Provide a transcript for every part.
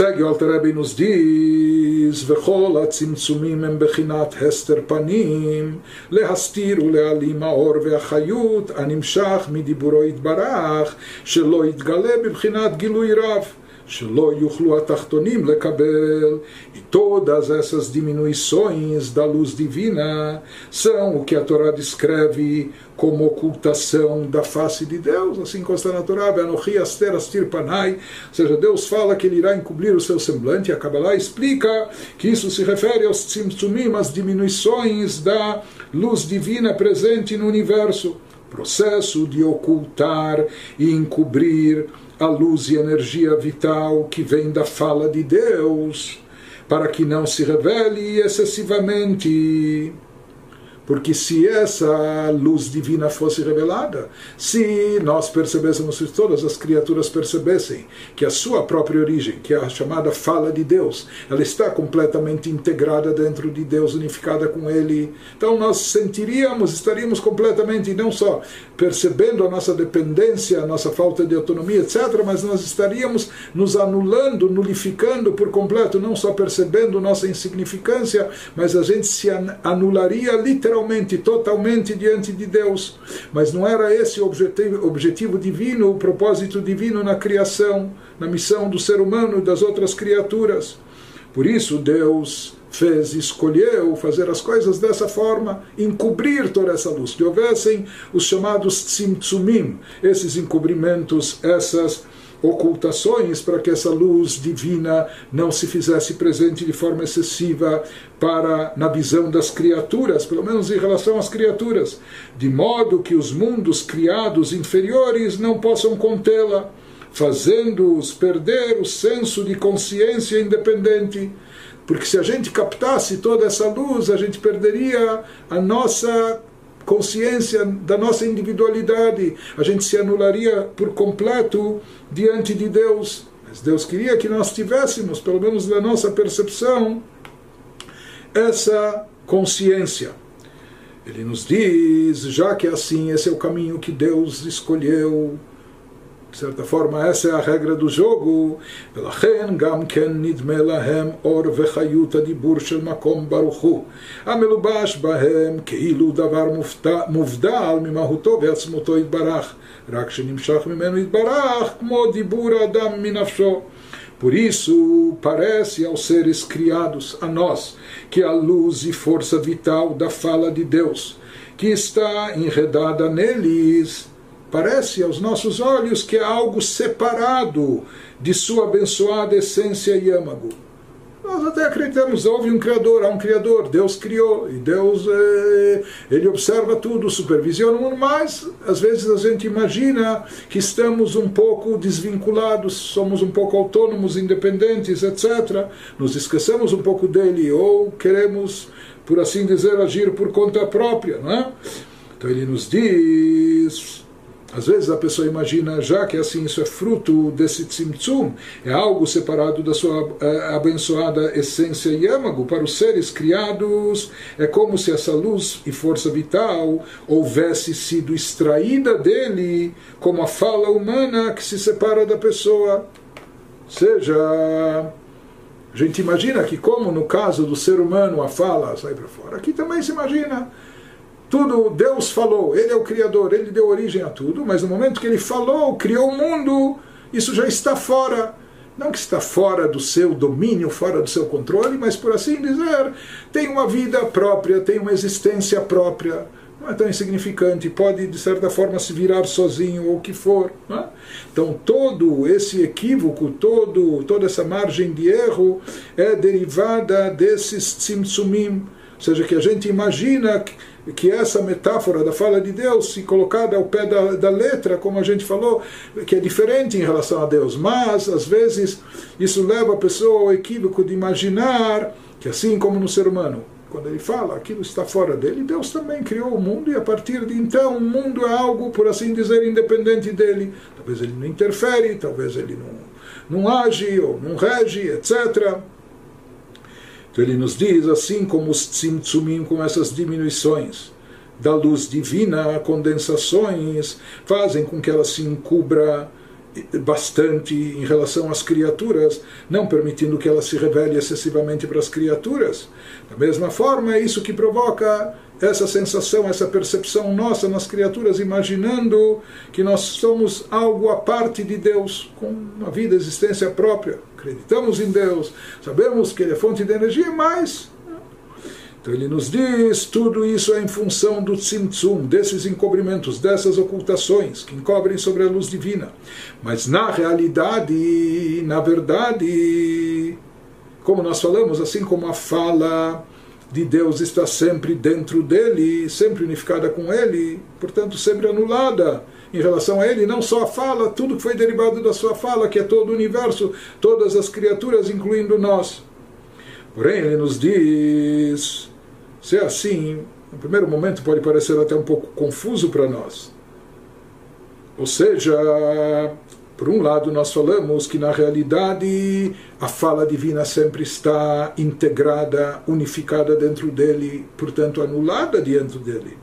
Alter e nos diz וכל הצמצומים הם בחינת הסתר פנים. להסתיר ולהעלים האור והחיות הנמשך מדיבורו יתברך שלא יתגלה בבחינת גילוי רב Lekabel. E todas essas diminuições da luz divina são o que a Torá descreve como ocultação da face de Deus, assim consta na Torá, aster astir panai, ou seja, Deus fala que ele irá encobrir o seu semblante, e a Kabbalah explica que isso se refere aos tzimtzumim, às diminuições da luz divina presente no universo. Processo de ocultar e encobrir a luz e energia vital que vem da fala de Deus, para que não se revele excessivamente porque se essa luz divina fosse revelada, se nós percebêssemos, se todas as criaturas percebessem que a sua própria origem, que é a chamada fala de Deus, ela está completamente integrada dentro de Deus, unificada com Ele, então nós sentiríamos, estaríamos completamente, não só percebendo a nossa dependência, a nossa falta de autonomia, etc., mas nós estaríamos nos anulando, nulificando por completo, não só percebendo nossa insignificância, mas a gente se anularia literalmente totalmente diante de Deus. Mas não era esse o objetivo, objetivo divino, o propósito divino na criação, na missão do ser humano e das outras criaturas. Por isso Deus fez, escolheu fazer as coisas dessa forma, encobrir toda essa luz, que houvessem os chamados tzimtzumim, esses encobrimentos, essas ocultações para que essa luz divina não se fizesse presente de forma excessiva para na visão das criaturas, pelo menos em relação às criaturas, de modo que os mundos criados inferiores não possam contê-la, fazendo-os perder o senso de consciência independente. Porque se a gente captasse toda essa luz, a gente perderia a nossa consciência da nossa individualidade, a gente se anularia por completo diante de Deus. Mas Deus queria que nós tivéssemos, pelo menos na nossa percepção, essa consciência. Ele nos diz, já que assim, esse é o caminho que Deus escolheu de certa forma, essa é a regra do jogo. ולכן גם כן נדמה להם אור וחיות הדיבור של מקום ברוך הוא, המלובש בהם כאילו דבר מובדל ממהותו ועצמותו יתברך, רק שנמשך ממנו יתברך כמו דיבור האדם מנפשו. Por isso, parece aos seres criados, a nós, que a luz e força vital da fala de Deus, que está enredada neles, Parece aos nossos olhos que é algo separado de sua abençoada essência Yamago. Nós até acreditamos, houve um Criador, há um Criador, Deus criou, e Deus é, ele observa tudo, supervisiona o mundo, mas às vezes a gente imagina que estamos um pouco desvinculados, somos um pouco autônomos, independentes, etc. Nos esquecemos um pouco dele, ou queremos, por assim dizer, agir por conta própria. Não é? Então ele nos diz às vezes a pessoa imagina já que assim isso é fruto desse tzimtzum, é algo separado da sua é, abençoada essência yamago. Para os seres criados, é como se essa luz e força vital houvesse sido extraída dele, como a fala humana que se separa da pessoa. Seja, a gente imagina que, como no caso do ser humano a fala sai para fora, aqui também se imagina tudo Deus falou, Ele é o Criador, Ele deu origem a tudo, mas no momento que Ele falou, criou o mundo, isso já está fora. Não que está fora do seu domínio, fora do seu controle, mas por assim dizer, tem uma vida própria, tem uma existência própria. Não é tão insignificante, pode de certa forma se virar sozinho ou o que for. É? Então todo esse equívoco, todo, toda essa margem de erro é derivada desses tzimtzumim. Ou seja, que a gente imagina que essa metáfora da fala de Deus, se colocada ao pé da, da letra, como a gente falou, que é diferente em relação a Deus, mas às vezes isso leva a pessoa ao equívoco de imaginar que assim como no ser humano, quando ele fala, aquilo está fora dele, Deus também criou o mundo e a partir de então o mundo é algo, por assim dizer, independente dele. Talvez ele não interfere, talvez ele não, não age ou não rege, etc. Então ele nos diz, assim como os tzimtzumim, com essas diminuições da luz divina, condensações, fazem com que ela se encubra bastante em relação às criaturas, não permitindo que ela se revele excessivamente para as criaturas. Da mesma forma, é isso que provoca essa sensação, essa percepção nossa nas criaturas, imaginando que nós somos algo à parte de Deus, com uma vida, existência própria. Acreditamos em Deus, sabemos que Ele é fonte de energia, mas então ele nos diz, tudo isso é em função do tzimtzum, desses encobrimentos, dessas ocultações que encobrem sobre a luz divina. Mas na realidade, na verdade, como nós falamos, assim como a fala de Deus está sempre dentro dele, sempre unificada com ele, portanto sempre anulada em relação a ele, não só a fala, tudo que foi derivado da sua fala, que é todo o universo, todas as criaturas, incluindo nós. Porém, ele nos diz se é assim, no primeiro momento pode parecer até um pouco confuso para nós. Ou seja, por um lado, nós falamos que na realidade a fala divina sempre está integrada, unificada dentro dele, portanto anulada dentro dele.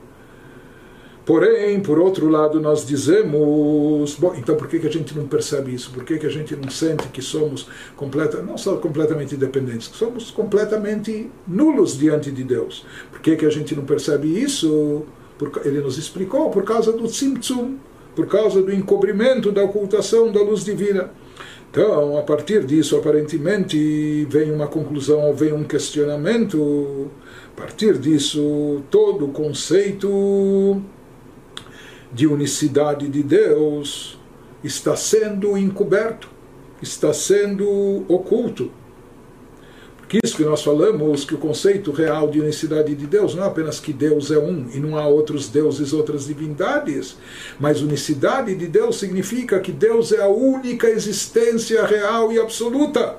Porém, por outro lado, nós dizemos, bom, então por que, que a gente não percebe isso? Por que, que a gente não sente que somos completa, não só completamente dependentes, somos completamente nulos diante de Deus? Por que, que a gente não percebe isso? Por, ele nos explicou, por causa do tzimtzum, por causa do encobrimento, da ocultação da luz divina. Então, a partir disso, aparentemente, vem uma conclusão ou vem um questionamento. A partir disso, todo o conceito de unicidade de Deus está sendo encoberto, está sendo oculto. Porque isso que nós falamos, que o conceito real de unicidade de Deus não é apenas que Deus é um e não há outros deuses, outras divindades, mas unicidade de Deus significa que Deus é a única existência real e absoluta.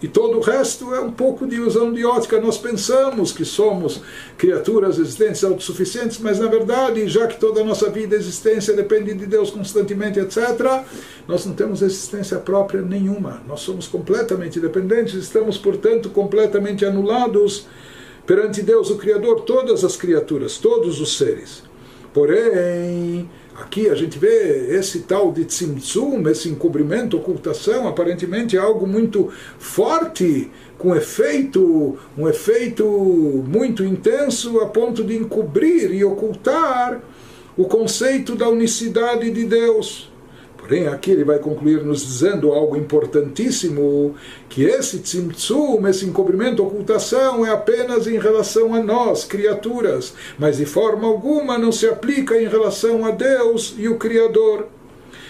E todo o resto é um pouco de ilusão de ótica. Nós pensamos que somos criaturas existentes autossuficientes, mas na verdade, já que toda a nossa vida e existência depende de Deus constantemente, etc., nós não temos existência própria nenhuma. Nós somos completamente dependentes, estamos, portanto, completamente anulados perante Deus, o Criador, todas as criaturas, todos os seres. Porém, Aqui a gente vê esse tal de tzimtzum, esse encobrimento, ocultação, aparentemente é algo muito forte, com efeito, um efeito muito intenso a ponto de encobrir e ocultar o conceito da unicidade de Deus. Porém, aqui ele vai concluir nos dizendo algo importantíssimo, que esse tzimtzum, esse encobrimento, ocultação, é apenas em relação a nós, criaturas, mas de forma alguma não se aplica em relação a Deus e o Criador.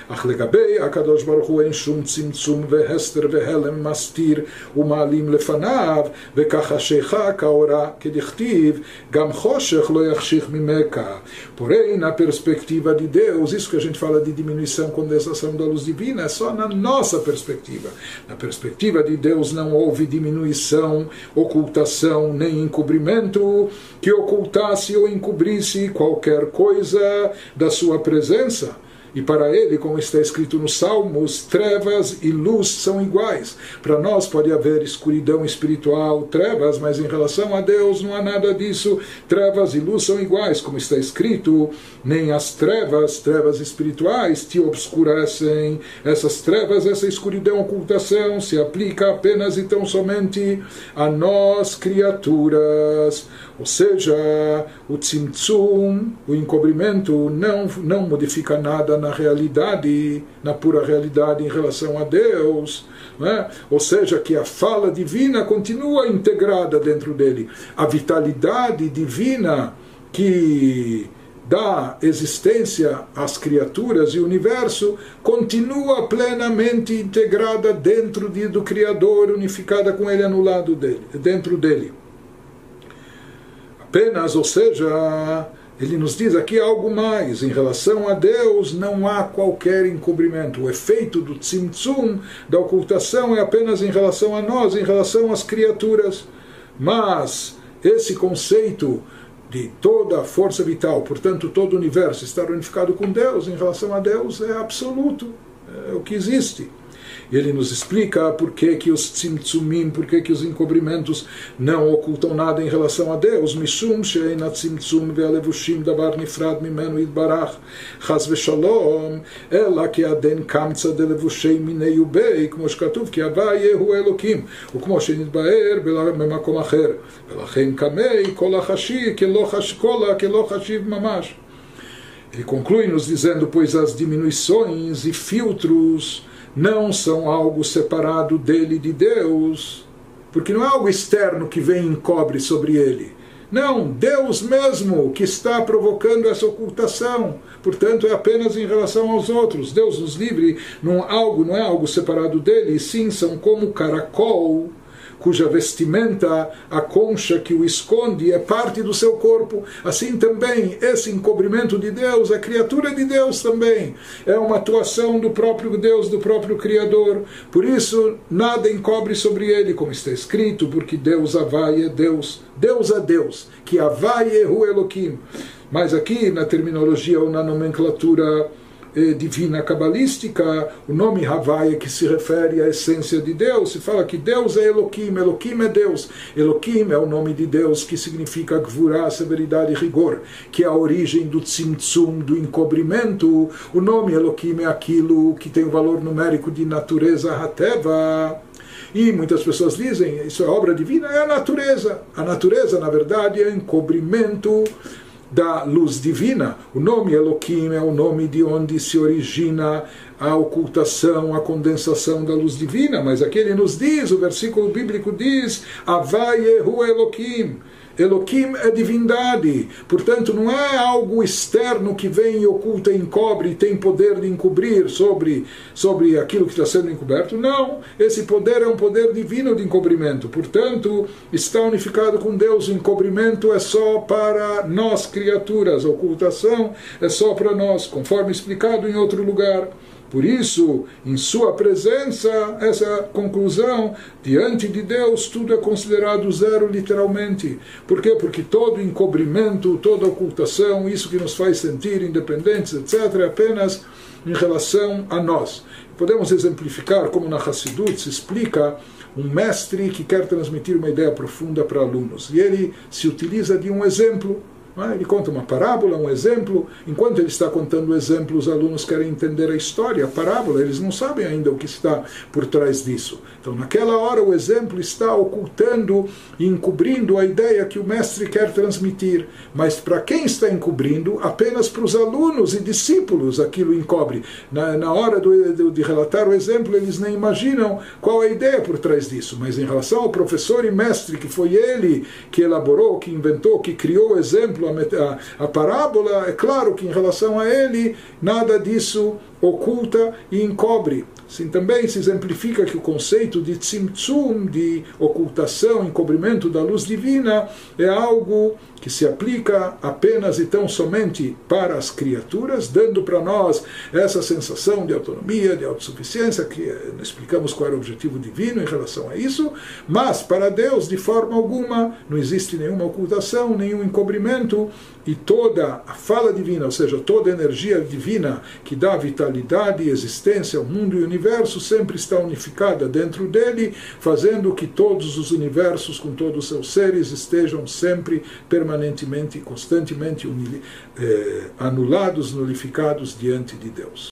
אך לגבי הקדוש ברוך הוא אין שום צמצום והסתר והלם מסתיר ומעלים לפניו, וכך חשיכה כאורה, כדכתיב, גם חושך לא יחשיך ממך. Porém, na perspectiva de Deus, isso que a gente fala de diminuição, condensação da luz divina, é só na nossa perspectiva. Na perspectiva de Deus não houve diminuição, ocultação, nem encobrimento que ocultasse ou encobrisse qualquer coisa da sua presença. e para ele, como está escrito nos Salmos, trevas e luz são iguais. Para nós pode haver escuridão espiritual, trevas, mas em relação a Deus não há nada disso. Trevas e luz são iguais, como está escrito, nem as trevas, trevas espirituais, te obscurecem. Essas trevas, essa escuridão, ocultação, se aplica apenas e tão somente a nós, criaturas. Ou seja, o tzimtzum, o encobrimento, não, não modifica nada na realidade, na pura realidade em relação a Deus. É? Ou seja, que a fala divina continua integrada dentro dele. A vitalidade divina que dá existência às criaturas e universo continua plenamente integrada dentro de, do Criador, unificada com ele anulado dele, dentro dele apenas, ou seja, ele nos diz aqui algo mais. Em relação a Deus, não há qualquer encobrimento. O efeito do tzimtzum, da ocultação, é apenas em relação a nós, em relação às criaturas. Mas esse conceito de toda a força vital, portanto, todo o universo estar unificado com Deus, em relação a Deus, é absoluto, é o que existe E ele nos explica por que, que os tzimtzumim, por que, que os encobrimentos não ocultam nada em relação a Deus. Mishum sheina tzimtzum ve'alevushim davar nifrad mimenu idbarach. Chaz v'shalom, ela que aden kamtza de levushei minei ubei, כמו שכתוב, כי הוויה הוא אלוקים, וכמו שנתבהר במקום אחר. ולכן קמי כל החשי כלא חשיב ממש. Ele conclui nos dizendo: Pois as diminuições e filtros não são algo separado dele de Deus, porque não é algo externo que vem e encobre sobre ele. Não, Deus mesmo que está provocando essa ocultação. Portanto, é apenas em relação aos outros. Deus nos livre, não, algo, não é algo separado dele, sim são como caracol cuja vestimenta, a concha que o esconde, é parte do seu corpo. Assim também, esse encobrimento de Deus, a criatura de Deus também, é uma atuação do próprio Deus, do próprio Criador. Por isso, nada encobre sobre ele, como está escrito, porque Deus avai é Deus. Deus é Deus, que avai é o Elohim. Mas aqui, na terminologia ou na nomenclatura eh, divina cabalística, o nome Havaia que se refere à essência de Deus, se fala que Deus é Elohim, Elohim é Deus. Elohim é o nome de Deus que significa Gvurá, severidade e rigor, que é a origem do Tzimtzum, do encobrimento. O nome Elohim é aquilo que tem o valor numérico de natureza Hateva. E muitas pessoas dizem, isso é obra divina, é a natureza. A natureza, na verdade, é encobrimento da luz divina. O nome Elohim é o nome de onde se origina a ocultação, a condensação da luz divina, mas aqui ele nos diz, o versículo bíblico diz, Avai Elohim. Elohim é divindade, portanto não é algo externo que vem e oculta, encobre tem poder de encobrir sobre, sobre aquilo que está sendo encoberto. Não, esse poder é um poder divino de encobrimento, portanto está unificado com Deus. O encobrimento é só para nós, criaturas, a ocultação é só para nós, conforme explicado em outro lugar. Por isso, em sua presença, essa conclusão, diante de Deus, tudo é considerado zero, literalmente. Por quê? Porque todo encobrimento, toda ocultação, isso que nos faz sentir independentes, etc., é apenas em relação a nós. Podemos exemplificar como na Hassidut se explica um mestre que quer transmitir uma ideia profunda para alunos. E ele se utiliza de um exemplo é? Ele conta uma parábola, um exemplo. Enquanto ele está contando o exemplo, os alunos querem entender a história, a parábola, eles não sabem ainda o que está por trás disso. Então, naquela hora, o exemplo está ocultando e encobrindo a ideia que o mestre quer transmitir. Mas para quem está encobrindo? Apenas para os alunos e discípulos aquilo encobre. Na, na hora do, de relatar o exemplo, eles nem imaginam qual é a ideia por trás disso. Mas em relação ao professor e mestre, que foi ele que elaborou, que inventou, que criou o exemplo, a, a parábola, é claro que em relação a ele, nada disso oculta e encobre. Assim também se exemplifica que o conceito de tzimtzum, de ocultação, encobrimento da luz divina, é algo que se aplica apenas e tão somente para as criaturas, dando para nós essa sensação de autonomia, de autossuficiência, que eh, explicamos qual era o objetivo divino em relação a isso, mas para Deus, de forma alguma, não existe nenhuma ocultação, nenhum encobrimento, e toda a fala divina, ou seja, toda a energia divina que dá vitalidade e existência ao mundo e universo, sempre está unificada dentro dele, fazendo que todos os universos, com todos os seus seres, estejam sempre permanentemente constantemente eh, anulados, nulificados diante de Deus.